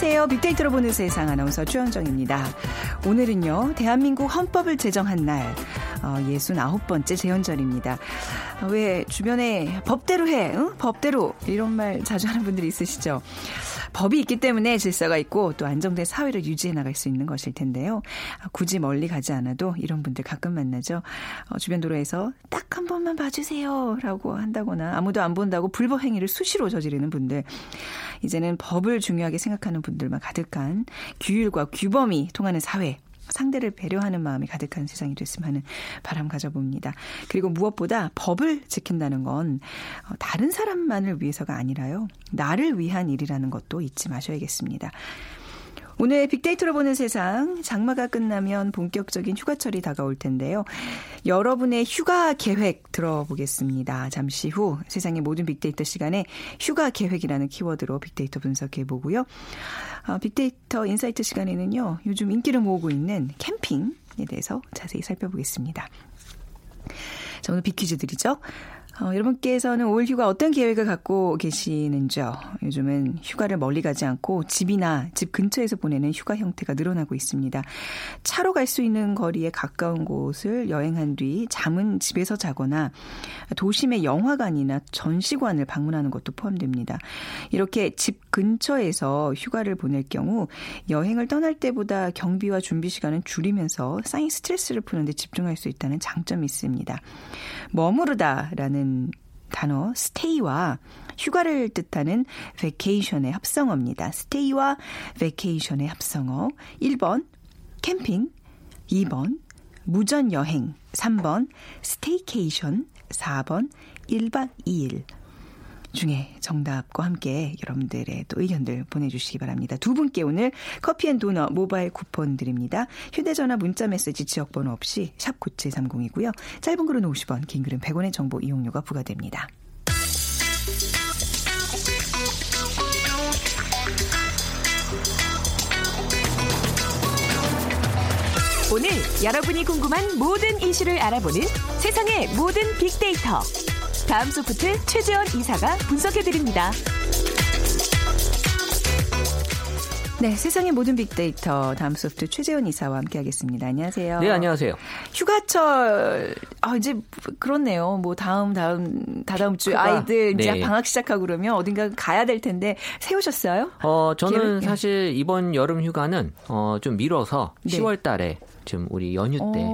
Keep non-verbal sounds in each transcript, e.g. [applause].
안녕하세요. 빅데이터로 보는 세상 아나운서 최현정입니다. 오늘은요, 대한민국 헌법을 제정한 날, 어, 69번째 재헌절입니다. 어, 왜 주변에 법대로 해, 응? 법대로 이런 말 자주 하는 분들이 있으시죠? 법이 있기 때문에 질서가 있고 또 안정된 사회를 유지해 나갈 수 있는 것일 텐데요. 굳이 멀리 가지 않아도 이런 분들 가끔 만나죠. 어, 주변 도로에서 딱 한 번만 봐주세요. 라고 한다거나 아무도 안 본다고 불법 행위를 수시로 저지르는 분들. 이제는 법을 중요하게 생각하는 분들만 가득한 규율과 규범이 통하는 사회 상대를 배려하는 마음이 가득한 세상이 됐으면 하는 바람 가져봅니다. 그리고 무엇보다 법을 지킨다는 건 어, 다른 사람만을 위해서가 아니라요. 나를 위한 일이라는 것도 잊지 마셔야겠습니다. 오늘 빅데이터로 보는 세상 장마가 끝나면 본격적인 휴가철이 다가올 텐데요. 여러분의 휴가 계획 들어보겠습니다. 잠시 후 세상의 모든 빅데이터 시간에 휴가 계획이라는 키워드로 빅데이터 분석해 보고요. 어, 빅데이터 insight 시간에는요. 요즘 인기를 모으고 있는 캠핑에 대해서 자세히 살펴보겠습니다. 자, 오늘 빅퀴즈 드리죠. 어, 여러분께서는 올 휴가 어떤 계획을 갖고 계시는지요? 요즘은 휴가를 멀리 가지 않고 집이나 집 근처에서 보내는 휴가 형태가 늘어나고 있습니다. 차로 갈 수 있는 거리에 가까운 곳을 여행한 뒤 잠은 집에서 자거나 도심의 영화관이나 전시관을 방문하는 것도 포함됩니다. 이렇게 집 근처에서 휴가를 보낼 경우 여행을 떠날 때보다 경비와 준비 시간은 줄이면서 쌓인 스트레스를 푸는데 집중할 수 있다는 장점이 있습니다. 머무르다라는 단어 stay와 휴가를 뜻하는 vacation의 합성어입니다. stay와 vacation의 합성어. 1번 캠핑. 2번 무전 여행. 3번 staycation. 4번 1박 2일 중에 정답과 함께 여러분들의 또 의견들 보내주시기 바랍니다. 두 분께 오늘 커피앤도넛 모바일 쿠폰 드립니다. 휴대전화 문자메시지 지역번호 없이 샵 9730이고요. 짧은 글은 50원, 긴 글은 100원의 정보 이용료가 부과됩니다. 오늘 여러분이 궁금한 모든 이슈를 알아보는 세상의 모든 빅데이터. 다음 소프트 최재원 이사가 분석해드립니다. 네, 세상의 모든 빅데이터 다음 소프트 최재원 이사와 함께하겠습니다. 안녕하세요. 네, 안녕하세요. 휴가철 아 이제 그렇네요. 뭐 다음 다음 다다음 주 아이들 이제 네. 방학 시작하고 그러면 어딘가 가야 될 텐데 세우셨어요? 어 저는 계획? 사실 이번 여름 휴가는 어좀 미뤄서 네. 10월달에 좀 우리 연휴 때.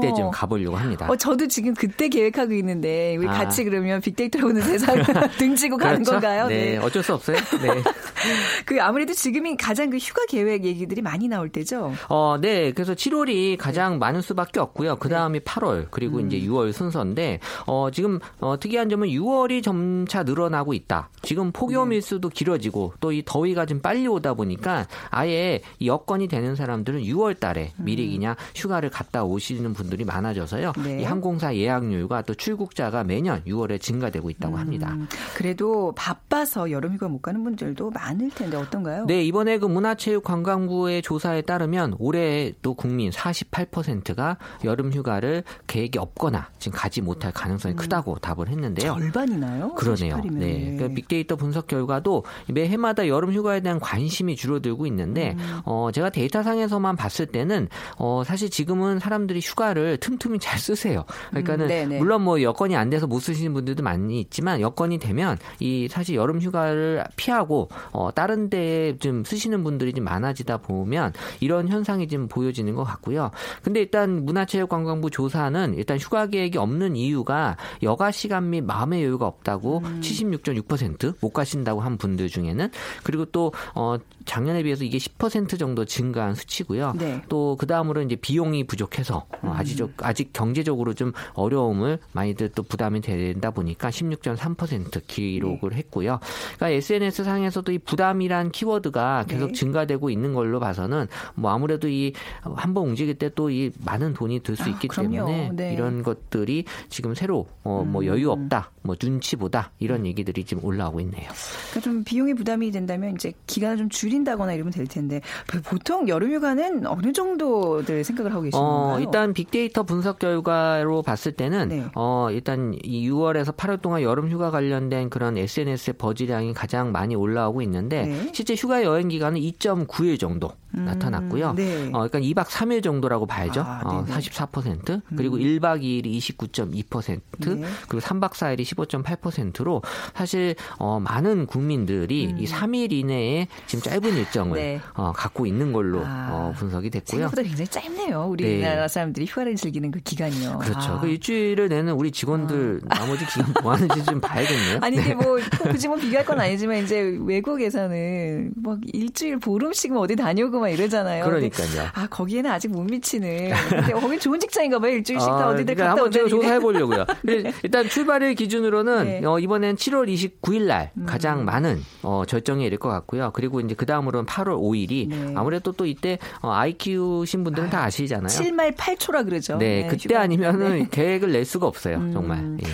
그때 좀 가보려고 합니다. 어, 저도 지금 그때 계획하고 있는데 우리 아. 같이 그러면 빅데이터로 오는 세상 [laughs] 등지고 가는 그렇죠? 건가요? 네, 네, 어쩔 수 없어요. 네. [laughs] 그 아무래도 지금이 가장 그 휴가 계획 얘기들이 많이 나올 때죠. 어, 네. 그래서 7월이 가장 네. 많을 수밖에 없고요. 그 다음이 네. 8월 그리고 음. 이제 6월 순서인데 어, 지금 어, 특이한 점은 6월이 점차 늘어나고 있다. 지금 폭염 네. 일수도 길어지고 또 이 더위가 좀 빨리 오다 보니까 아예 여건이 되는 사람들은 6월 달에 미리 음. 그냥 휴가를 갔다 오시는 분 들이 많아져서요. 네. 이 항공사 예약률과 또 출국자가 매년 6월에 증가되고 있다고 합니다. 음, 그래도 바빠서 여름휴가 못 가는 분들도 많을 텐데 어떤가요? 네, 이번에 그 문화체육관광부의 조사에 따르면 올해 또 국민 48%가 여름휴가를 계획이 없거나 지금 가지 못할 가능성이 음. 크다고 답을 했는데요. 절반이나요? 그러네요. 48이면. 네, 그러니까 빅데이터 분석 결과도 매 해마다 여름휴가에 대한 관심이 줄어들고 있는데 음. 어, 제가 데이터상에서만 봤을 때는 어, 사실 지금은 사람들이 휴가 를 틈틈이 잘 쓰세요. 그러니까는 음, 물론 뭐 여건이 안 돼서 못 쓰시는 분들도 많이 있지만 여건이 되면 이 사실 여름 휴가를 피하고 어 다른 데에 좀 쓰시는 분들이 좀 많아지다 보면 이런 현상이 좀 보여지는 것 같고요. 근데 일단 문화체육관광부 조사는 일단 휴가 계획이 없는 이유가 여가 시간 및 마음의 여유가 없다고 음. 76.6%못 가신다고 한 분들 중에는 그리고 또 어 작년에 비해서 이게 10% 정도 증가한 수치고요. 네. 또그 다음으로 이제 비용이 부족해서 어, 아직 음. 아직 경제적으로 좀 어려움을 많이들 또 부담이 된다 보니까 16.3% 기록을 네. 했고요. 그러니까 SNS 상에서도 이 부담이란 키워드가 계속 네. 증가되고 있는 걸로 봐서는 뭐 아무래도 이 한 번 움직일 때 또 이 많은 돈이 들수 아, 있기 아, 때문에 네. 이런 것들이 지금 새로 어, 뭐 음. 여유 없다, 뭐 눈치 보다 이런 음. 얘기들이 지금 올라오고 있네요. 그러니까 좀 비용이 부담이 된다면 이제 기간을 좀 줄인다거나 이러면 될 텐데 보통 여름휴가는 어느 정도들 생각을 하고 계신 어, 건가요? 일단 빅데이터 분석 결과로 봤을 때는 네. 어, 일단 이 6월에서 8월 동안 여름 휴가 관련된 그런 SNS의 버즈량이 가장 많이 올라오고 있는데 네. 실제 휴가 여행 기간은 2.9일 정도 음, 나타났고요. 네. 어, 그러니까 2박 3일 정도라고 봐야죠. 아, 어, 44% 그리고 음. 1박 2일이 29.2% 네. 그리고 3박 4일이 15.8%로 사실 어, 많은 국민들이 음. 이 3일 이내에 지금 짧은 일정을 네. 어, 갖고 있는 걸로 아, 어, 분석이 됐고요. 생각보다 굉장히 짧네요. 우리나라 네. 사람들이 휴가를 즐기는 그 기간이요. 그렇죠. 아. 그 일주일을 내는 우리 직원들 아. 나머지 기간 뭐 하는지 좀 봐야겠네요. [laughs] 아니 이게 네. 뭐 굳이 뭐 비교할 건 아니지만 이제 외국에서는 뭐 일주일 보름씩 뭐 어디 다녀오고 막 이러잖아요. 그러니까요. 아 거기에는 아직 못 미치는. 근데 거긴 좋은 직장인가 봐요. 일주일씩 아, 다 어디들 그러니까 갔다 제가 조사해 보려고요. [laughs] 네. 일단 출발일 기준으로는 네. 어, 이번엔 7월 29일 날 음. 가장 많은 어, 이를 것 같고요. 그리고 이제 그 다음으로는 8월 5일이 네. 아무래도 또 이때 어, 아이 키우신 분들은 아, 다 아시잖아요. 7말 8초라 그러죠. 네, 네 그때 휴가. 아니면은 네. 계획을 낼 수가 없어요. 음. 정말. 예.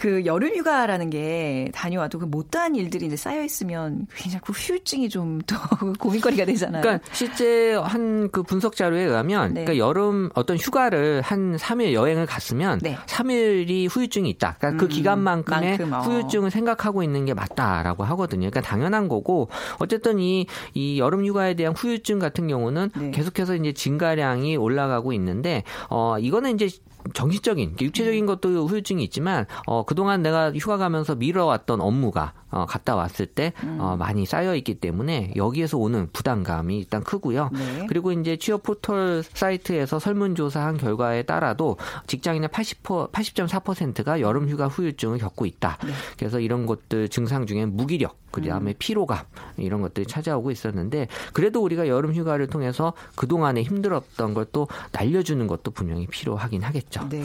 그 여름 휴가라는 게 다녀와도 그 못다한 일들이 이제 쌓여 있으면 굉장히 그 후유증이 좀 또 [laughs] 고민거리가 되잖아요. 그러니까 실제 한 그 분석 자료에 의하면 네. 그러니까 여름 어떤 휴가를 한 3일 여행을 갔으면 네. 3일이 후유증이 있다. 그러니까 그 음, 그 기간만큼의 만큼, 어. 후유증을 생각하고 있는 게 맞다라고 하거든요. 그러니까 당연한 거고 어쨌든 이, 이 여름 휴가에 대한 후유증 같은 경우는 네. 계속해서 이제 증가량이 올라가고 있는데 어 이거는 이제 정신적인 육체적인 것도 후유증이 있지만 어 그동안 내가 휴가 가면서 미뤄왔던 업무가 어 갔다 왔을 때 음. 어 많이 쌓여 있기 때문에 여기에서 오는 부담감이 일단 크고요. 네. 그리고 이제 취업 포털 사이트에서 설문 조사한 결과에 따라도 직장인의 80 80.4%가 여름 휴가 후유증을 겪고 있다. 네. 그래서 이런 것들 증상 중에 무기력 그다음에 음. 피로감 이런 것들이 찾아오고 있었는데 그래도 우리가 여름 휴가를 통해서 그동안에 힘들었던 걸 또 날려주는 것도 분명히 필요하긴 하겠죠. 네.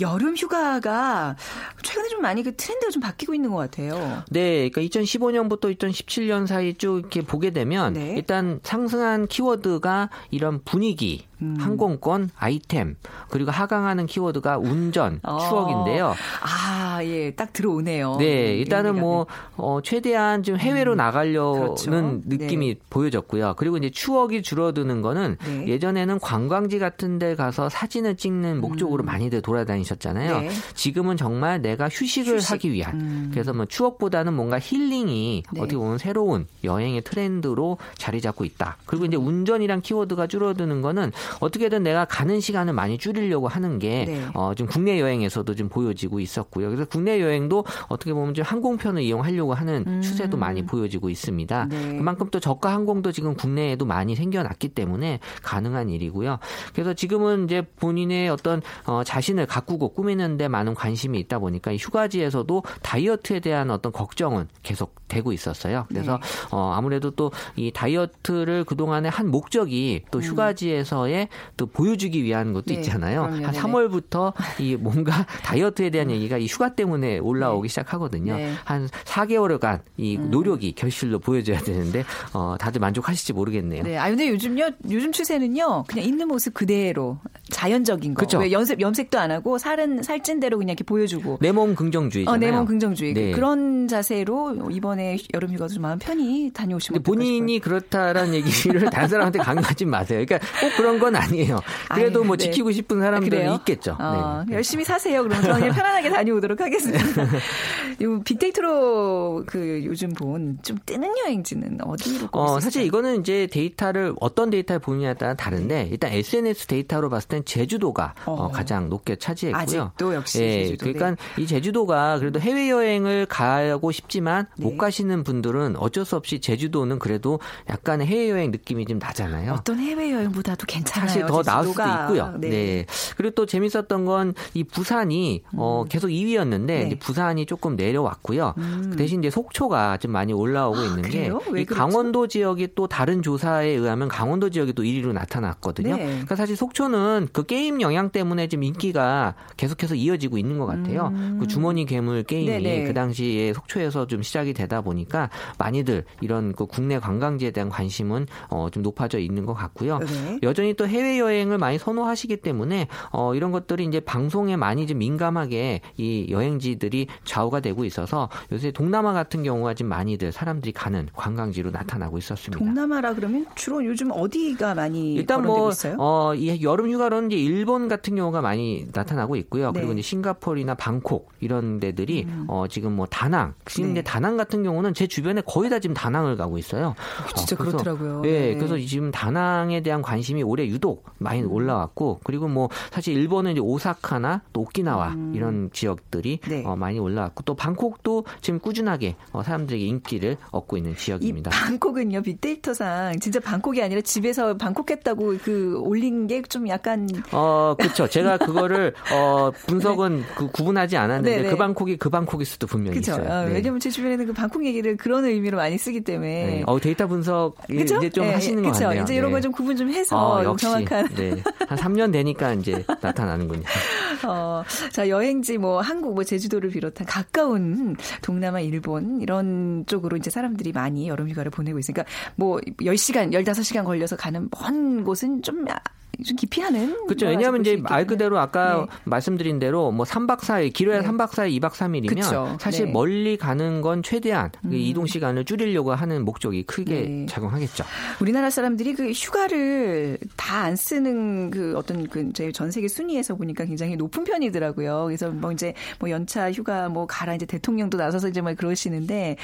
여름 휴가가 최근에 좀 많이 그 트렌드가 좀 바뀌고 있는 것 같아요. 네. 그러니까 2015년부터 2017년 사이 쭉 이렇게 보게 되면 네. 일단 상승한 키워드가 이런 분위기 음. 항공권, 아이템, 그리고 하강하는 키워드가 운전, 어. 추억인데요. 아, 예, 딱 들어오네요. 네, 일단은 뭐, 어, 최대한 좀 해외로 음. 나가려는 그렇죠. 느낌이 네. 보여졌고요. 그리고 이제 추억이 줄어드는 거는 네. 예전에는 관광지 같은 데 가서 사진을 찍는 목적으로 음. 많이들 돌아다니셨잖아요. 네. 지금은 정말 내가 휴식을 휴식. 하기 위한. 음. 그래서 뭐 추억보다는 뭔가 힐링이 네. 어떻게 보면 새로운 여행의 트렌드로 자리 잡고 있다. 그리고 이제 운전이란 키워드가 줄어드는 거는 어떻게든 내가 가는 시간을 많이 줄이려고 하는 게 네. 어, 좀 국내 여행에서도 좀 보여지고 있었고요. 그래서 국내 여행도 어떻게 보면 좀 항공편을 이용하려고 하는 음. 추세도 많이 보여지고 있습니다. 네. 그만큼 또 저가 항공도 지금 국내에도 많이 생겨났기 때문에 가능한 일이고요. 그래서 지금은 이제 본인의 어떤 어, 자신을 가꾸고 꾸미는데 많은 관심이 있다 보니까 이 휴가지에서도 다이어트에 대한 어떤 걱정은 계속 되고 있었어요. 그래서 네. 어, 아무래도 또 이 다이어트를 그동안에 한 목적이 또 음. 휴가지에서의 또 보여주기 위한 것도 네, 있잖아요. 그럼요, 한 3월부터 [laughs] 이 뭔가 다이어트에 대한 얘기가 이 휴가 때문에 올라오기 네. 시작하거든요. 네. 한 4개월간 이 음. 노력이 결실로 보여져야 되는데 어, 다들 만족하실지 모르겠네요. 네. 아 근데 요즘요 요즘 추세는요 그냥 있는 모습 그대로 자연적인 거. 그렇죠. 왜 염색 염색도 안 하고 살은 살찐 대로 그냥 이렇게 보여주고. 내 몸 긍정주의잖아요. 어, 내 몸 긍정주의. 네. 그런 자세로 이번에 여름 휴가도 좀 마음 편히 다녀오시면 본인이 그렇다라는 얘기를 [laughs] 다른 사람한테 강요하지 마세요. 그러니까 꼭 그런 건 아니에요. 그래도 아유, 뭐 네. 지키고 싶은 사람들은 아, 있겠죠. 어, 네. 열심히 사세요. 그러면 저는 편안하게 다녀오도록 하겠습니다. [laughs] 요 빅데이터로 그 요즘 본 좀 뜨는 여행지는 어디로 어, 사실 이거는 이제 데이터를 어떤 데이터를 보느냐에 따라 다른데 일단 SNS 데이터로 봤을 땐 제주도가 어. 어, 가장 높게 차지했고요. 아직도 역시 예, 제주도. 그러니까 네. 이 제주도가 그래도 해외 여행을 가고 싶지만 네. 못 가시는 분들은 어쩔 수 없이 제주도는 그래도 약간의 해외 여행 느낌이 좀 나잖아요. 어떤 해외 여행보다도 괜찮아요. 사실 더 나을 수도 있고요. 네. 네. 그리고 또 재밌었던 건 이 부산이 어, 음. 어, 계속 2위였는데 네. 이제 부산이 조금 내려왔고요. 음. 그 대신 이제 속초가 좀 많이 올라오고 아, 있는 게 이 강원도 지역이 또 다른 조사에 의하면 강원도 지역이 또 1위로 나타났거든요. 네. 그러니까 사실 속초는 그 게임 영향 때문에 지금 인기가 계속해서 이어지고 있는 것 같아요. 음. 그 주머니 괴물 게임이 네네. 그 당시에 속초에서 좀 시작이 되다 보니까 많이들 이런 그 국내 관광지에 대한 관심은 어, 좀 높아져 있는 것 같고요. 네. 여전히 또 해외 여행을 많이 선호하시기 때문에 어, 이런 것들이 이제 방송에 많이 좀 민감하게 이 여행지들이 좌우가 되고 있어서 요새 동남아 같은 경우가 지금 많이들 사람들이 가는 관광지로 나타나고 있었습니다. 동남아라 그러면 주로 요즘 어디가 많이 일단 뭐 있어요? 어, 이 여름 휴가로 우리나라는 이제 일본 같은 경우가 많이 나타나고 있고요. 네. 그리고 이제 싱가포르나 방콕 이런 데들이 음. 어 지금 뭐 다낭, 지금 네. 다낭 같은 경우는 제 주변에 거의 다 지금 다낭을 가고 있어요. [laughs] 진짜 어, 그래서 그렇더라고요. 예, 네. 그래서 지금 다낭에 대한 관심이 올해 유독 많이 음. 올라왔고 그리고 뭐 사실 일본은 이제 오사카나 또 오키나와 음. 이런 지역들이 네. 어, 많이 올라왔고 또 방콕도 지금 꾸준하게 어, 사람들에게 인기를 얻고 있는 이 지역입니다. 방콕은요 빅데이터상 진짜 방콕이 아니라 집에서 방콕했다고 그 올린 게 좀 약간 어, 그렇죠. 제가 그거를 어, 분석은 그 구분하지 않았는데 네네. 그 방콕이 그 방콕일 수도 분명히 그죠. 있어요. 어, 네. 왜냐면 제 주변에는 그 방콕 얘기를 그런 의미로 많이 쓰기 때문에. 네. 어, 데이터 분석 그죠? 이제 좀 예, 하시는 것 그쵸? 같네요. 이제 이런 네. 거좀 구분 좀 해서 어, 역시 정확한. 네. 한 3년 되니까 이제 나타나는군요. [laughs] 어, 자, 여행지 뭐 한국 뭐 제주도를 비롯한 가까운 동남아, 일본 이런 쪽으로 이제 사람들이 많이 여름 휴가를 보내고 있으니까 뭐 10시간, 15시간 걸려서 가는 먼 곳은 좀, 아, 좀 기피하는. 그렇죠. 뭐 왜냐하면 이제 말. 그대로 아까 네. 말씀드린 대로 뭐 3박 4일, 길어야 네. 3박 4일, 2박 3일이면 그쵸. 사실 네. 멀리 가는 건 최대한 그 음. 이동 시간을 줄이려고 하는 목적이 크게 네. 작용하겠죠. 우리나라 사람들이 그 휴가를 다 안 쓰는 그 어떤 그전 세계 순위에서 보니까 굉장히 높은 편이더라고요. 그래서 뭐 이제 뭐 연차 휴가 뭐 가라 이제 대통령도 나서서 이제 막 그러시는데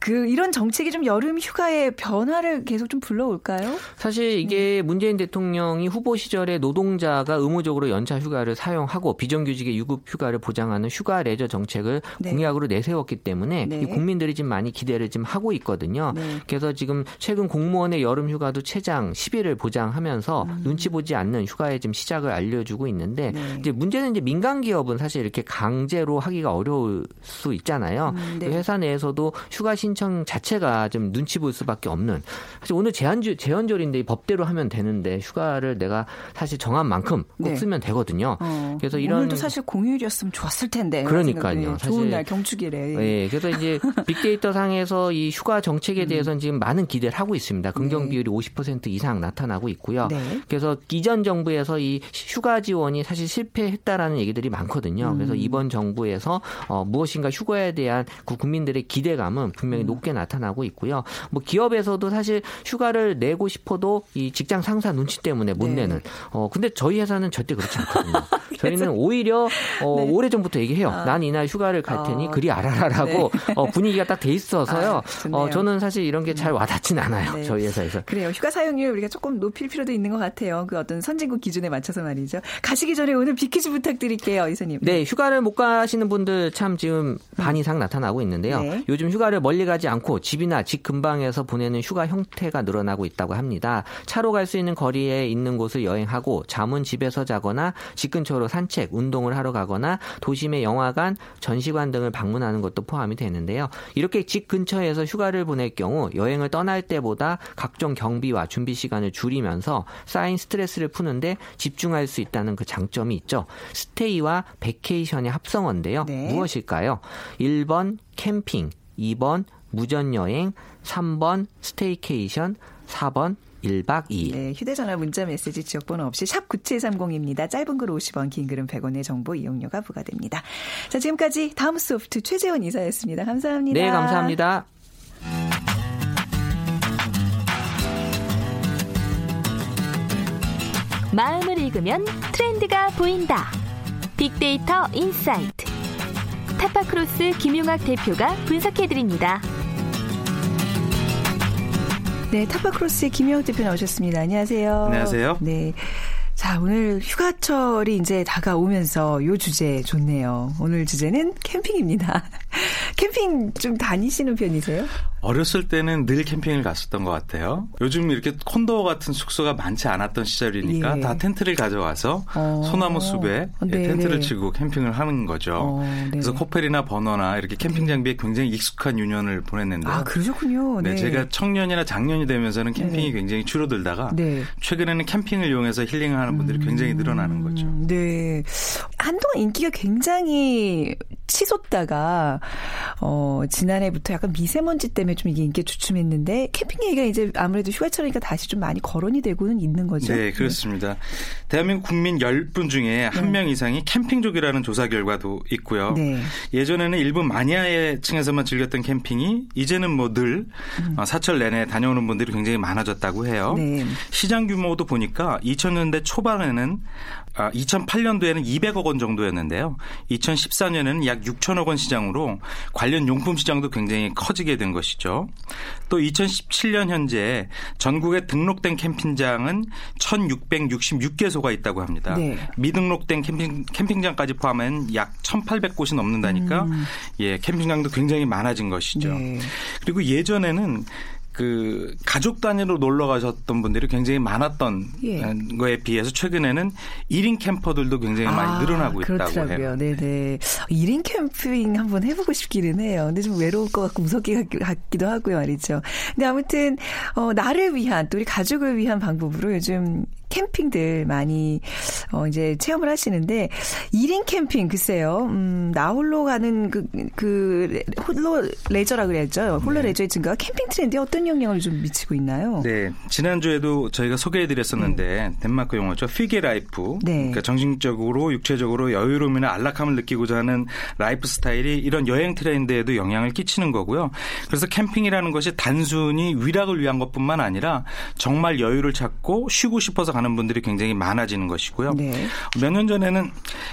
그 이런 정책이 좀 여름 휴가의 변화를 계속 좀 불러올까요? 사실 이게 문재인 대통령이 후보 시절에 노동자가 의무적으로 연차 휴가를 사용하고 비정규직의 유급 휴가를 보장하는 휴가 레저 정책을 네. 공약으로 내세웠기 때문에 네. 이 국민들이 지금 많이 기대를 지금 하고 있거든요. 네. 그래서 지금 최근 공무원의 여름 휴가도 최장 10일을 보장하면서 눈치 보지 않는 휴가의 지금 시작을 알려주고 있는데 음. 네. 이제 문제는 이제 민간 기업은 사실 이렇게 강제로 하기가 어려울 수 있잖아요. 음, 네. 그 회사 내에서도 휴가 신청 자체가 좀 눈치 볼 수밖에 없는. 사실 오늘 제한주 제헌절인데 이 법대로 하면 되는데 휴가를 내가 사실 정한 만큼 꼭 네. 쓰면 되거든요. 어, 그래서 이런 오늘도 사실 공휴일이었으면 좋았을 텐데. 그러니까요. 생각이. 사실- 좋은 날 경축일에. 예, 그래서 이제 빅데이터 상에서 이 휴가 정책에 대해서는 지금 많은 기대를 하고 있습니다. 긍정 음. 네. 비율이 50% 이상 나타나고 있고요. 네. 그래서 이전 정부에서 이 휴가 지원이 사실 실패했다라는 얘기들이 많거든요. 음. 그래서 이번 정부에서 어, 무엇인가 휴가에 대한 그 국민들의 기대감은 분명히 음. 높게 나타나고 있고요. 뭐 기업에서도 사실 휴가를 내고 싶어도 이 직장 상사 눈치 때문에 못 네. 내는. 어 근데 저희 회사는 절대 그렇지 않거든요. [laughs] 저희는 오히려 어, 네. 오래 전부터 얘기해요. 아. 난 이날 휴가를 갈 테니 어. 그리 알아라라고 어, 분위기가 딱 돼 있어서요. 아. 어, 저는 사실 이런 게 잘 와닿진 않아요. 네. 저희 회사에서. 그래요. 휴가 사용률 우리가 조금 높일 필요도 있는 것 같아요. 그 어떤 선진국 기준에 맞춰서 말이죠. 가시기 전에 오늘 빅퀴즈 부탁드릴게요, 이사님. 네, 휴가를 못 가시는 분들 참 지금 반 이상 나타나고 있는데요. 네. 요즘 휴가를 멀리 가지 않고 집이나 집 근방에서 보내는 휴가 형태가 늘어나고 있다고 합니다. 차로 갈 수 있는 거리에 있는 곳을 여행하고 잠은 집에서 자거나 집 근처로 산책, 운동을 하러 가거나 도심의 영화관, 전시관 등을 방문하는 것도 포함이 되는데요. 이렇게 집 근처에서 휴가를 보낼 경우 여행을 떠날 때보다 각종 경비와 준비 시간을 줄이면서 쌓인 스트레스를 푸는데 집중할 수 있다는 그 장점이 있죠. stay와 vacation의 합성어인데요. 네. 무엇일까요? 1번 캠핑, 2번 무전여행, 3번 staycation, 4번 1박 2일. 네, 휴대전화 문자 메시지 지역번호 없이 샵 9730입니다. 짧은 글 50원, 긴 글은 100원의 정보 이용료가 부과됩니다. 자, 지금까지 다음 소프트 최재원 이사였습니다. 감사합니다. 네, 감사합니다. 마음을 읽으면 트렌드가 보인다. 빅데이터 insight. 타파크로스 김용학 대표가 분석해드립니다. 네, 타파크로스의 김용학 대표 나오셨습니다. 안녕하세요. 안녕하세요. 네. 자, 오늘 휴가철이 이제 다가오면서 요 주제 좋네요. 오늘 주제는 캠핑입니다. [laughs] 캠핑 좀 다니시는 편이세요? 어렸을 때는 늘 캠핑을 갔었던 것 같아요. 요즘 이렇게 콘도 같은 숙소가 많지 않았던 시절이니까 예. 다 텐트를 가져와서 어. 소나무 숲에 예, 네, 텐트를 네. 치고 캠핑을 하는 거죠. 어, 네. 그래서 코펠이나 버너나 이렇게 캠핑 장비에 굉장히 익숙한 유년을 보냈는데요. 아, 그러셨군요. 네, 제가 청년이나 장년이 되면서는 캠핑이 네. 굉장히 줄어들다가 네. 최근에는 캠핑을 이용해서 힐링을 하는 분들이 굉장히 늘어나는 거죠. 음, 네. 한동안 인기가 굉장히 치솟다가 어, 지난해부터 약간 미세먼지 때문에 좀 이게 인기가 주춤했는데 캠핑 얘기가 이제 아무래도 휴가철이니까 다시 좀 많이 거론이 되고는 있는 거죠. 네, 그렇습니다. 대한민국 국민 10분 중에 한명 이상이 캠핑족이라는 조사 결과도 있고요. 네. 예전에는 일부 마니아의 층에서만 즐겼던 캠핑이 이제는 뭐늘 사철 내내 다녀오는 분들이 굉장히 많아졌다고 해요. 네. 시장 규모도 보니까 2000년대 초반에는 아, 2008년도에는 200억 원 정도였는데요. 2014년에는 약 6천억 원 시장으로 관련 용품 시장도 굉장히 커지게 된 것이죠. 또 2017년 현재 전국에 등록된 캠핑장은 1,666개소가 있다고 합니다. 네. 미등록된 캠핑, 캠핑장까지 포함한 약 1,800곳이 넘는다니까 예, 캠핑장도 굉장히 많아진 것이죠. 네. 그리고 예전에는 그 가족 단위로 놀러 가셨던 분들이 굉장히 많았던 예. 거에 비해서 최근에는 1인 캠퍼들도 굉장히 많이 늘어나고 있다고 아, 그렇더라고요. 해요. 네네. 1인 캠핑 한번 해보고 싶기는 해요. 근데 좀 외로울 것 같고 무섭게 같기도 하고요, 말이죠. 근데 아무튼, 어, 나를 위한, 또 우리 가족을 위한 방법으로 요즘 캠핑들 많이 어 이제 체험을 하시는데 1인 캠핑 글쎄요. 음, 나 홀로 가는 그, 그 홀로 레저라 그래야죠. 홀로 네. 레저의 증가가 캠핑 트렌드에 어떤 영향을 좀 미치고 있나요? 네, 지난주에도 저희가 소개해 드렸었는데 덴마크 용어죠. hygge life. 네. 그러니까 정신적으로 육체적으로 여유로움이나 안락함을 느끼고자 하는 라이프 스타일이 이런 여행 트렌드에도 영향을 끼치는 거고요. 그래서 캠핑이라는 것이 단순히 위락을 위한 것뿐만 아니라 정말 여유를 찾고 쉬고 싶어서 가는 분들이 굉장히 많아지는 것이고요. 네. 몇년 전에는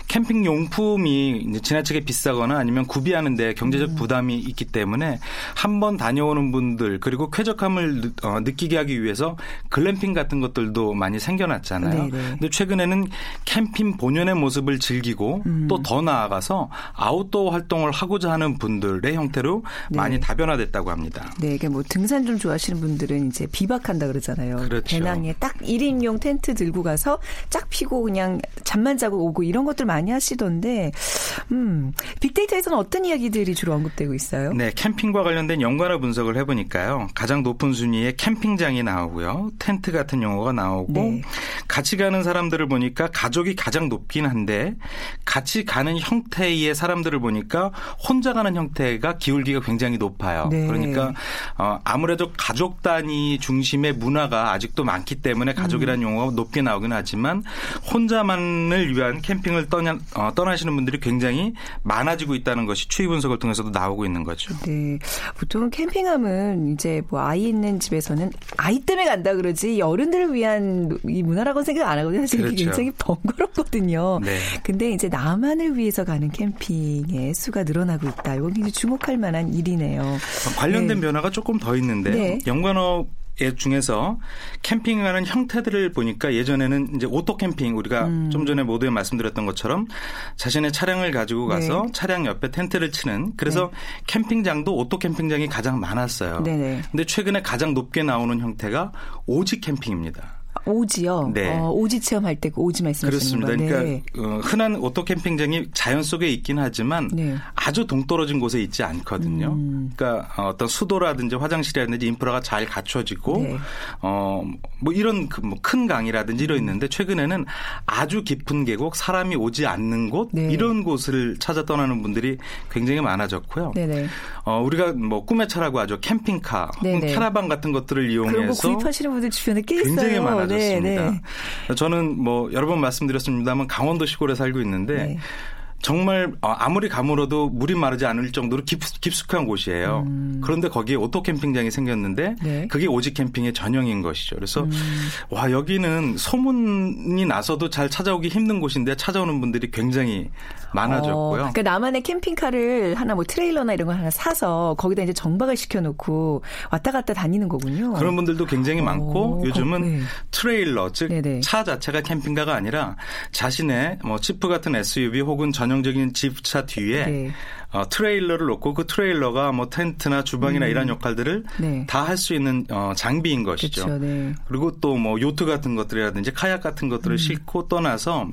캠핑 용품이 지나치게 비싸거나 아니면 구비하는데 경제적 부담이 있기 때문에 한 번 다녀오는 분들 그리고 쾌적함을 느- 어, 느끼게 하기 위해서 글램핑 같은 것들도 많이 생겨났잖아요. 네네. 근데 최근에는 캠핑 본연의 모습을 즐기고 또더 나아가서 아웃도어 활동을 하고자 하는 분들의 형태로 네. 많이 다변화됐다고 합니다. 네, 그뭐 등산 좀 좋아하시는 분들은 이제 비박한다 그러잖아요. 그렇죠. 배낭에 딱 1인용 텐트 들고 가서 짝 피고 그냥 잠만 자고 오고 이런 것들 많이 하시던데, 음, 빅데이터에서는 어떤 이야기들이 주로 언급되고 있어요? 네, 캠핑과 관련된 연관어 분석을 해보니까요. 가장 높은 순위에 캠핑장이 나오고요. 텐트 같은 용어가 나오고 네. 같이 가는 사람들을 보니까 가족이 가장 높긴 한데 같이 가는 형태의 사람들을 보니까 혼자 가는 형태가 기울기가 굉장히 높아요. 네. 그러니까 어, 아무래도 가족 단위 중심의 문화가 아직도 많기 때문에 가족이라는 용어 가 높게 나오긴 하지만 혼자만을 위한 캠핑을 떠나, 어, 떠나시는 분들이 굉장히 많아지고 있다는 것이 추이 분석을 통해서도 나오고 있는 거죠. 네. 보통 캠핑하면 이제 뭐 아이 있는 집에서는 아이 때문에 간다 그러지 어른들을 위한 이 문화라고 생각 안 하거든요. 사실 그렇죠. 굉장히 번거롭거든요. 네. 근데 이제 나만을 위해서 가는 캠핑의 수가 늘어나고 있다. 이건 굉장히 주목할 만한 일이네요. 관련된 네. 변화가 조금 더 있는데 네. 연관어 예, 중에서 캠핑하는 형태들을 보니까 예전에는 이제 오토 캠핑 우리가 음. 좀 전에 모두에 말씀드렸던 것처럼 자신의 차량을 가지고 가서 네. 차량 옆에 텐트를 치는 그래서 캠핑장도 오토 캠핑장이 가장 많았어요. 네네. 근데 최근에 가장 높게 나오는 형태가 오지 캠핑입니다. 오지요. 네. 어, 오지 체험할 때 그 오지 말씀하시는 그렇습니다. 거예요. 그러니까 어, 흔한 오토 캠핑장이 자연 속에 있긴 하지만 네. 아주 동떨어진 곳에 있지 않거든요. 음. 그러니까 어, 어떤 수도라든지 화장실이라든지 인프라가 잘 갖춰지고 네. 어뭐 이런 그 뭐 큰 강이라든지 이런 있는데 최근에는 아주 깊은 계곡 사람이 오지 않는 곳 네. 이런 곳을 찾아 떠나는 분들이 굉장히 많아졌고요. 네네. 어 우리가 뭐 꿈의 차라고 하죠. 캠핑카 혹은. 캐라반 같은 것들을 이용해서 구입하시는 분들 주변에 꽤 있어요. 굉장히 많아 졌습니다. 네, 네. 저는 뭐 여러 번 말씀드렸습니다만 강원도 시골에 살고 있는데 네. 정말 어, 아무리 가물어도 물이 마르지 않을 정도로 깊, 깊숙한 곳이에요. 그런데 거기에 오토 캠핑장이 생겼는데 음. 네. 음. 그게 오지 캠핑의 전형인 것이죠. 그래서 와 여기는 소문이 나서도 잘 찾아오기 힘든 곳인데 찾아오는 분들이 굉장히 많아졌고요. 어, 그러니까 나만의 캠핑카를 하나 뭐 트레일러나 이런 거 하나 사서 거기다 이제 정박을 시켜놓고 왔다 갔다 다니는 거군요. 그런 분들도 굉장히 어, 많고 요즘은 거- 네. 트레일러 즉 네네. 차 자체가 캠핑카가 아니라 자신의 뭐 지프 같은 SUV 혹은 전형적인 지프차 뒤에 네. 어, 트레일러를 놓고 그 트레일러가 뭐 텐트나 주방이나 이런 역할들을 음. 네. 다할 수 있는 어, 장비인 것이죠. 그렇죠. 네. 그리고 또 뭐 요트 같은 것들이라든지 카약 같은 음. 것들을 싣고 떠나서 어,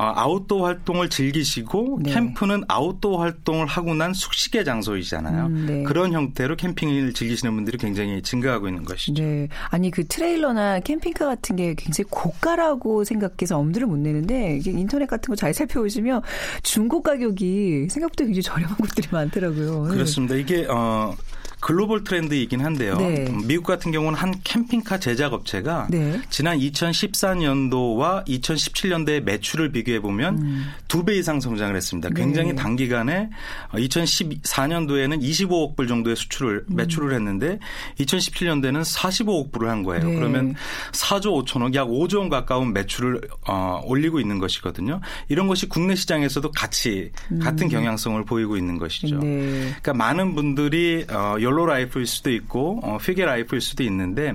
아웃도어 활동을 즐기시고 네. 캠프는 아웃도어 활동을 하고 난 숙식의 장소이잖아요. 음, 네. 그런 형태로 캠핑을 즐기시는 분들이 굉장히 증가하고 있는 것이죠. 네. 아니 그 트레일러나 캠핑카 같은 게 굉장히 고가라고 생각해서 엄두를 못 내는데 이게 인터넷 같은 거 잘 살펴보시면 중고 가격이 생각보다 굉장히 저렴한 곳들이 많더라고요. 네. 그렇습니다. 이게 어 글로벌 트렌드이긴 한데요. 네. 음, 미국 같은 경우는 한 캠핑카 제작 업체가 네. 지난 2014년도와 2017년도의 매출을 비교해 보면 음. 두배 이상 성장을 했습니다. 굉장히 네. 단기간에 2014년도에는 25억 불 정도의 수출을 음. 매출을 했는데 2017년도에는 45억 불을 한 거예요. 네. 그러면 4조 5천억 약 5조 원 가까운 매출을 어, 올리고 있는 것이거든요. 이런 것이 국내 시장에서도 같이 같은 경향성을 보이고 있는 것이죠. 음. 네. 그러니까 많은 분들이 어, YOLO life일 수도 있고 어, hygge life일 수도 있는데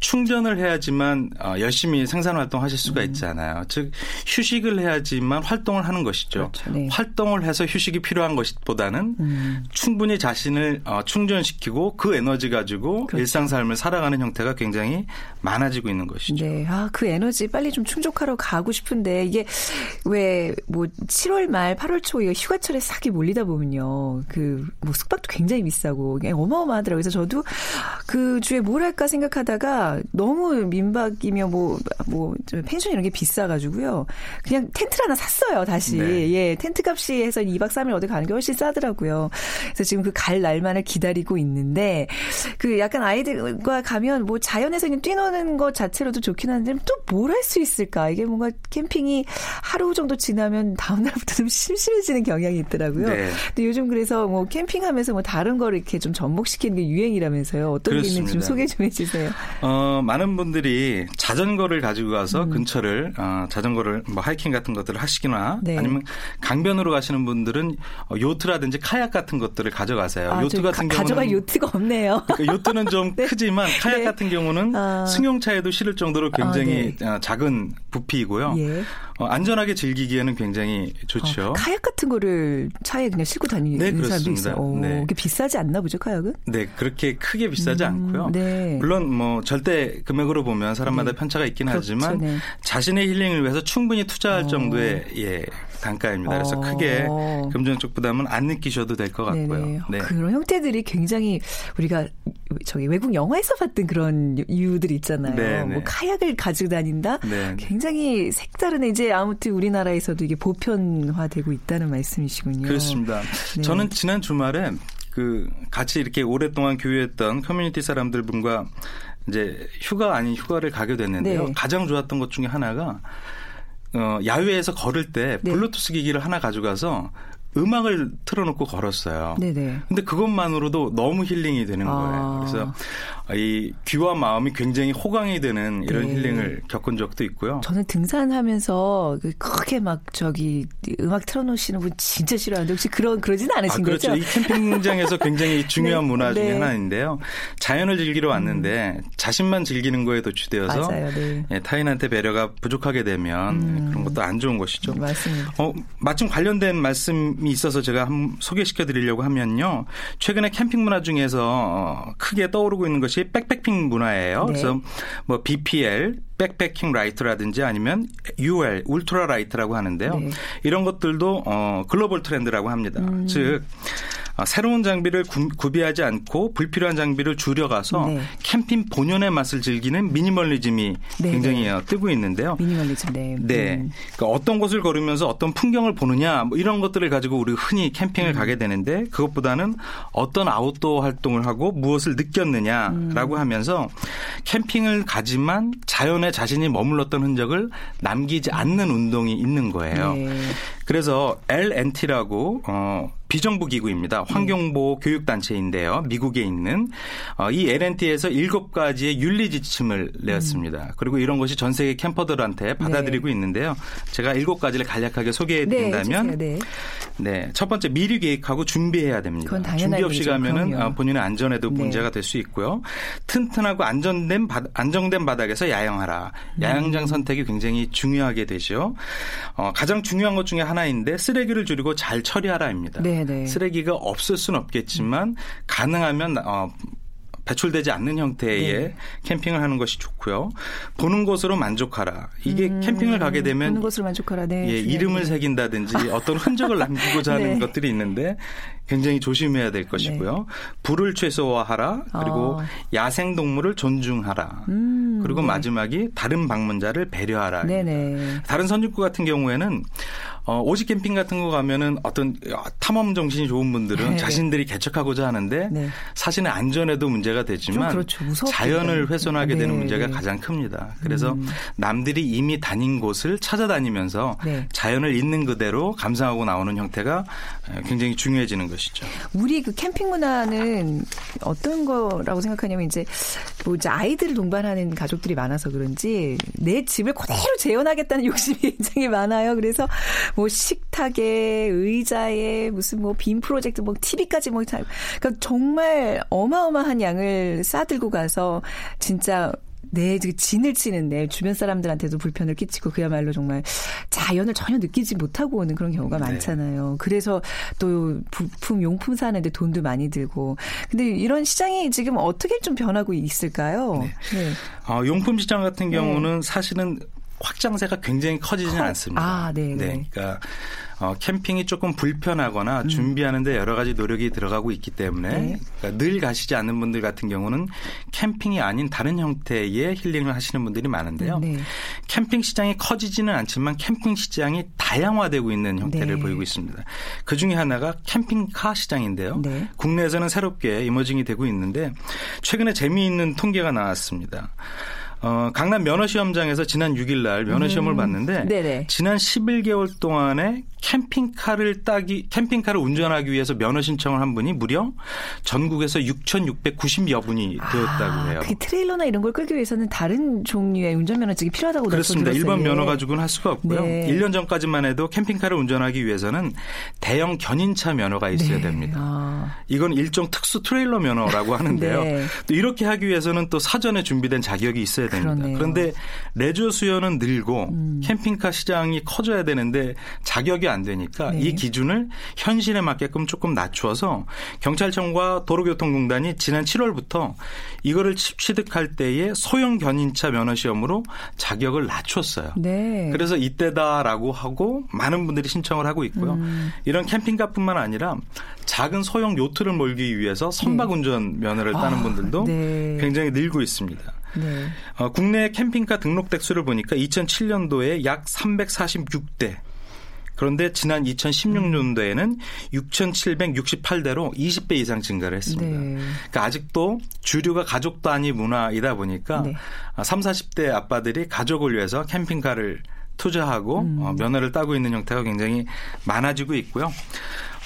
충전을 해야지만 어, 열심히 생산 활동하실 수가 음. 있잖아요. 즉 휴식을 해야지만 활동을 하는 것이죠. 그렇죠. 네. 활동을 해서 휴식이 필요한 것보다는 음. 충분히 자신을 어, 충전시키고 그 에너지 가지고 그렇죠. 일상 삶을 살아가는 형태가 굉장히 많아지고 있는 것이죠. 네. 아, 그 에너지 빨리 좀 충족하러 가고 싶은데 이게 왜 뭐 7월 말 8월 초 휴가철에 싹이 몰리다 보면요. 그 뭐 숙박도 굉장히 비싸고 어마어마하더라고요. 그래서 저도 그 주에 뭘 할까 생각하다가 너무 민박이며 뭐 뭐 펜션 이런 게 비싸 가지고요. 그냥 텐트를 하나 샀어요, 다시. 네. 예. 텐트 값이 해서 2박 3일 어디 가는 게 훨씬 싸더라고요. 그래서 지금 그 갈 날만을 기다리고 있는데 그 약간 아이들과 가면 뭐 자연에서 그냥 뛰노는 것 자체로도 좋긴 한데 또 뭘 할 수 있을까? 이게 뭔가 캠핑이 하루 정도 지나면 다음 날부터 좀 심심해지는 경향이 있더라고요. 네. 근데 요즘 그래서 뭐 캠핑하면서 뭐 다른 거를 이렇게 좀 접목시키는 게 유행이라면서요. 어떤 게 있는지 좀. 소개 좀 해주세요. 어, 많은 분들이 자전거를 가지고 가서 음. 근처를 어, 자전거를 뭐 하이킹 같은 것들을 하시거나 네. 아니면 강변으로 가시는 분들은 어, 요트라든지 카약 같은 것들을 가져가세요. 아, 요트 저 같은 가, 경우는 가져갈 요트가 없네요. 그러니까 요트는 좀 [laughs] 크지만 카약 네. 같은 경우는 아. 승용차에도 실을 정도로 굉장히 아, 어, 작은 부피이고요. 예. 어, 안전하게 즐기기에는 굉장히 좋죠. 어, 카약 같은 거를 차에 그냥 싣고 다니는 네, 사람도 그렇습니다. 있어요. 오, 네. 그게 비싸지 않나 보죠, 카약은? 네, 그렇게 크게 비싸지 음, 않고요. 네. 물론 뭐 절대 금액으로 보면 사람마다 네. 편차가 있긴 그렇죠, 하지만 네. 자신의 힐링을 위해서 충분히 투자할 어. 정도의 예, 단가입니다. 그래서 어. 크게 금전적 부담은 안 느끼셔도 될 것 같고요. 네네. 네. 그런 형태들이 굉장히 우리가 저기 외국 영화에서 봤던 그런 이유들이 있잖아요. 네네. 뭐 카약을 가지고 다닌다. 네. 굉장히 색다른 이제 아무튼 우리나라에서도 이게 보편화되고 있다는 말씀이시군요. 그렇습니다. 네. 저는 지난 주말에 그 같이 이렇게 오랫동안 교류했던 커뮤니티 사람들 분과 이제 휴가 아닌 휴가를 가게 됐는데요. 네. 가장 좋았던 것 중에 하나가 어, 야외에서 걸을 때 네. 블루투스 기기를 하나 가져가서 음악을 틀어놓고 걸었어요. 네네. 근데 그것만으로도 너무 힐링이 되는 아. 거예요. 그래서 이 귀와 마음이 굉장히 호강이 되는 이런 네. 힐링을 겪은 적도 있고요. 저는 등산하면서 그 크게 막 저기 음악 틀어놓으시는 분 진짜 싫어하는데 혹시 그런 그러진 아, 않으신 그렇죠. 거죠? 이 캠핑장에서 굉장히 [laughs] 중요한 네, 문화 중에 네. 하나인데요. 자연을 즐기러 왔는데 자신만 즐기는 거에 도취되어서 네. 예, 타인한테 배려가 부족하게 되면 음. 그런 것도 안 좋은 것이죠. 맞습니다. 어, 마침 관련된 말씀이 있어서 제가 소개시켜 드리려고 하면요. 최근에 캠핑 문화 중에서 어, 크게 떠오르고 있는 것이 백패킹 문화예요. 네. 그래서 뭐 BPL, backpacking light라든지 아니면 UL, ultra light라고 하는데요. 네. 이런 것들도 어, 글로벌 트렌드라고 합니다. 음. 즉 어, 새로운 장비를 구, 구비하지 않고 불필요한 장비를 줄여가서 네. 캠핑 본연의 맛을 즐기는 미니멀리즘이 네, 굉장히 네. 어, 뜨고 있는데요. 미니멀리즘, 네. 네. 음. 그러니까 어떤 곳을 걸으면서 어떤 풍경을 보느냐 뭐 이런 것들을 가지고 우리 흔히 캠핑을 음. 가게 되는데 그것보다는 어떤 아웃도어 활동을 하고 무엇을 느꼈느냐라고 음. 하면서 캠핑을 가지만 자연에 자신이 머물렀던 흔적을 남기지 않는 운동이 있는 거예요. 네. 그래서 LNT라고 어 비정부 기구입니다. 환경보호 교육단체인데요. 미국에 있는 어, 이 LNT에서 일곱 가지의 윤리 지침을 내었습니다. 그리고 이런 것이 전 세계 캠퍼들한테 받아들이고 있는데요. 제가 일곱 가지를 간략하게 소개해 네, 드린다면 해주세요. 네. 네, 첫 번째 미리 계획하고 준비해야 됩니다. 준비 없이 일이죠. 가면은 그럼요. 아, 본인의 안전에도 네. 문제가 될 수 있고요. 튼튼하고 안전된 바, 안정된 바닥에서 야영하라. 야영장 선택이 굉장히 중요하게 되죠. 어, 가장 중요한 것 중에 하나인데 쓰레기를 줄이고 잘 처리하라입니다. 네, 네. 쓰레기가 없을 수는 없겠지만 가능하면 어, 배출되지 않는 형태의 네. 캠핑을 하는 것이 좋고요. 보는 곳으로 만족하라. 이게 음, 캠핑을 가게 되면 보는 곳으로 만족하라. 네, 예, 이름을 새긴다든지 어떤 흔적을 남기고자 하는 [laughs] 네. 것들이 있는데 굉장히 조심해야 될 것이고요. 네. 불을 최소화하라. 그리고 어. 야생 동물을 존중하라. 음, 그리고 네. 마지막이 다른 방문자를 배려하라. 네네. 다른 선진국 같은 경우에는 어, 오직 캠핑 같은 거 가면은 어떤 탐험 정신이 좋은 분들은 네. 자신들이 개척하고자 하는데 네. 사실은 안전에도 문제가 되지만 그렇죠. 자연을 훼손하게 네. 되는 문제가 가장 큽니다. 그래서 음. 남들이 이미 다닌 곳을 찾아다니면서 네. 자연을 있는 그대로 감상하고 나오는 형태가 굉장히 중요해지는 것이죠. 우리 그 캠핑 문화는 어떤 거라고 생각하냐면 이제 뭐 이제 아이들을 동반하는 가족들이 많아서 그런지 내 집을 그대로 재현하겠다는 욕심이 [laughs] 굉장히 많아요. 그래서 뭐 식탁에 의자에 무슨 뭐 빔 프로젝트 뭐 TV까지 뭐 그러니까 정말 어마어마한 양을 싸들고 가서 진짜 내 진을 치는 내 주변 사람들한테도 불편을 끼치고 그야말로 정말 자연을 전혀 느끼지 못하고 오는 그런 경우가 네. 많잖아요. 그래서 또 부품 용품 사는데 돈도 많이 들고. 근데 이런 시장이 지금 어떻게 좀 변하고 있을까요? 네. 네. 어, 용품 시장 같은 경우는 네. 사실은 확장세가 굉장히 커지지는 커... 않습니다. 아, 네, 네. 네. 그러니까 어, 캠핑이 조금 불편하거나 음. 준비하는데 여러 가지 노력이 들어가고 있기 때문에 네. 그러니까 늘 가시지 않는 분들 같은 경우는 캠핑이 아닌 다른 형태의 힐링을 하시는 분들이 많은데요. 네. 캠핑 시장이 커지지는 않지만 캠핑 시장이 다양화되고 있는 형태를 네. 보이고 있습니다. 그 중에 하나가 캠핑카 시장인데요. 네. 국내에서는 새롭게 이머징이 되고 있는데 최근에 재미있는 통계가 나왔습니다. 어, 강남 면허 시험장에서 지난 6일 날 면허 시험을 음. 봤는데 네네. 지난 11개월 동안에 캠핑카를 따기 캠핑카를 운전하기 위해서 면허 신청을 한 분이 무려 전국에서 6,690여 분이 되었다고 아, 해요. 그 트레일러나 이런 걸 끌기 위해서는 다른 종류의 운전 면허증이 필요하다고 그렇습니다. 일반 면허 가지고는 할 수가 없고요. 네. 1년 전까지만 해도 캠핑카를 운전하기 위해서는 대형 견인차 면허가 있어야 네. 됩니다. 아. 이건 일종 특수 트레일러 면허라고 [laughs] 하는데요. 네. 또 이렇게 하기 위해서는 또 사전에 준비된 자격이 있어야 됩니다. 그러네요. 그런데 레저 수요는 늘고 음. 캠핑카 시장이 커져야 되는데 자격이 안 되니까 네. 이 기준을 현실에 맞게끔 조금 낮추어서 경찰청과 도로교통공단이 지난 7월부터 이거를 취득할 때에 소형 견인차 면허 시험으로 자격을 낮췄어요. 네. 그래서 이때다라고 하고 많은 분들이 신청을 하고 있고요. 음. 이런 캠핑카뿐만 아니라 작은 소형 요트를 몰기 위해서 선박 네. 운전 면허를 따는 아, 분들도 네. 굉장히 늘고 있습니다. 네. 어, 국내 캠핑카 등록 대수를 보니까 2007년도에 약 346대 그런데 지난 2016년도에는 6,768대로 20배 이상 증가를 했습니다. 네. 그러니까 아직도 주류가 가족 단위 문화이다 보니까 네. 3, 40대 아빠들이 가족을 위해서 캠핑카를 투자하고 음. 어, 면허를 따고 있는 형태가 굉장히 많아지고 있고요.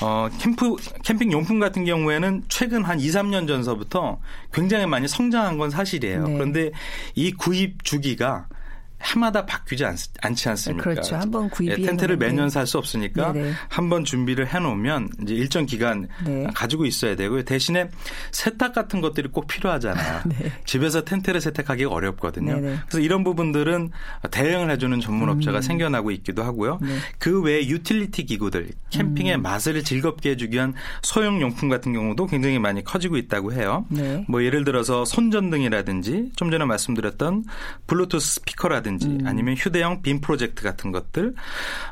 어, 캠프, 캠핑 용품 같은 경우에는 최근 한 2, 3년 전서부터 굉장히 많이 성장한 건 사실이에요. 네. 그런데 이 구입 주기가 해마다 바뀌지 않, 지 않습니까? 그렇죠. 한번 구입이 예, 텐트를 매년 살 수 없으니까 한번 준비를 해놓으면 이제 일정 기간 네. 가지고 있어야 되고요. 대신에 세탁 같은 것들이 꼭 필요하잖아요. [laughs] 네. 집에서 텐트를 세탁하기가 어렵거든요. 네네. 그래서 이런 부분들은 대응을 해주는 전문 업체가 음. 생겨나고 있기도 하고요. 네. 그 외에 유틸리티 기구들, 캠핑의 음. 맛을 즐겁게 해주기 위한 소형 용품 같은 경우도 굉장히 많이 커지고 있다고 해요. 네. 뭐 예를 들어서 손전등이라든지 좀 전에 말씀드렸던 블루투스 스피커라든지 라든지 음. 아니면 휴대용 빔 프로젝트 같은 것들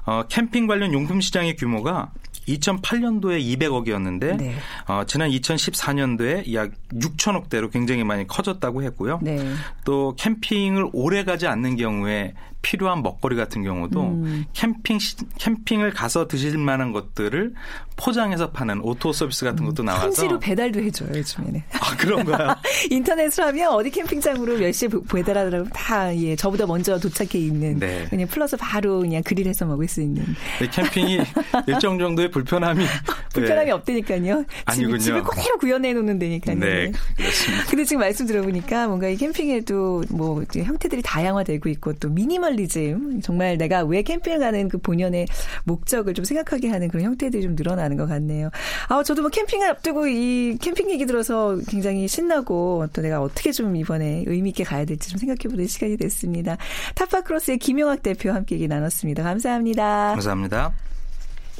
어, 캠핑 관련 용품 시장의 규모가 2008년도에 200억이었는데 네. 어, 지난 2014년도에 약 6천억 대로 굉장히 많이 커졌다고 했고요. 네. 또 캠핑을 오래 가지 않는 경우에 필요한 먹거리 같은 경우도 음. 캠핑 캠핑을 가서 드실 만한 것들을 포장해서 파는 오토 서비스 같은 것도 음, 나와서 현지로 배달도 해줘요 요즘에는. [laughs] 아 그런가요? [laughs] 인터넷으로 하면 어디 캠핑장으로 몇 시에 배달하더라도 다 예, 저보다 먼저 도착해 있는 네. 그냥 풀러서 바로 그냥 그릴해서 먹을 수 있는. 네, 캠핑이 [laughs] 일정 정도의 불편함이 불편함이 네. 없다니까요. 아니군요. 집을 그대로 구현해 놓는 데니까요. 네, 그렇습니다. 근데 지금 말씀 들어보니까 뭔가 이 캠핑에도 뭐 형태들이 다양화되고 있고 또 미니멀리즘 정말 내가 왜 캠핑을 가는 그 본연의 목적을 좀 생각하게 하는 그런 형태들이 좀 늘어나는 것 같네요. 아, 저도 뭐 캠핑을 앞두고 이 캠핑 얘기 들어서 굉장히 신나고 또 내가 어떻게 좀 이번에 의미 있게 가야 될지 좀 생각해보는 시간이 됐습니다. 타파크로스의 김용학 대표 함께 얘기 나눴습니다. 감사합니다. 감사합니다.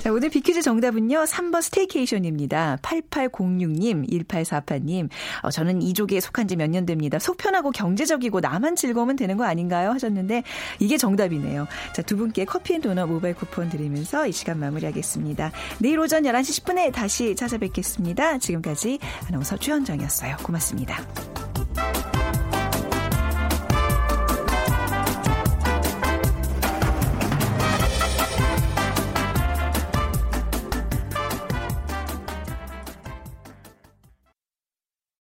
자, 오늘 비퀴즈 정답은요. 3번 스테이케이션입니다. 8806님, 1848님. 어, 저는 이족에 속한 지 몇 년 됩니다. 속 편하고 경제적이고 나만 즐거우면 되는 거 아닌가요? 하셨는데 이게 정답이네요. 자, 두 분께 커피 and 도넛 모바일 쿠폰 드리면서 이 시간 마무리하겠습니다. 내일 오전 11시 10분에 다시 찾아뵙겠습니다. 지금까지 아나운서 최현정이었어요. 고맙습니다.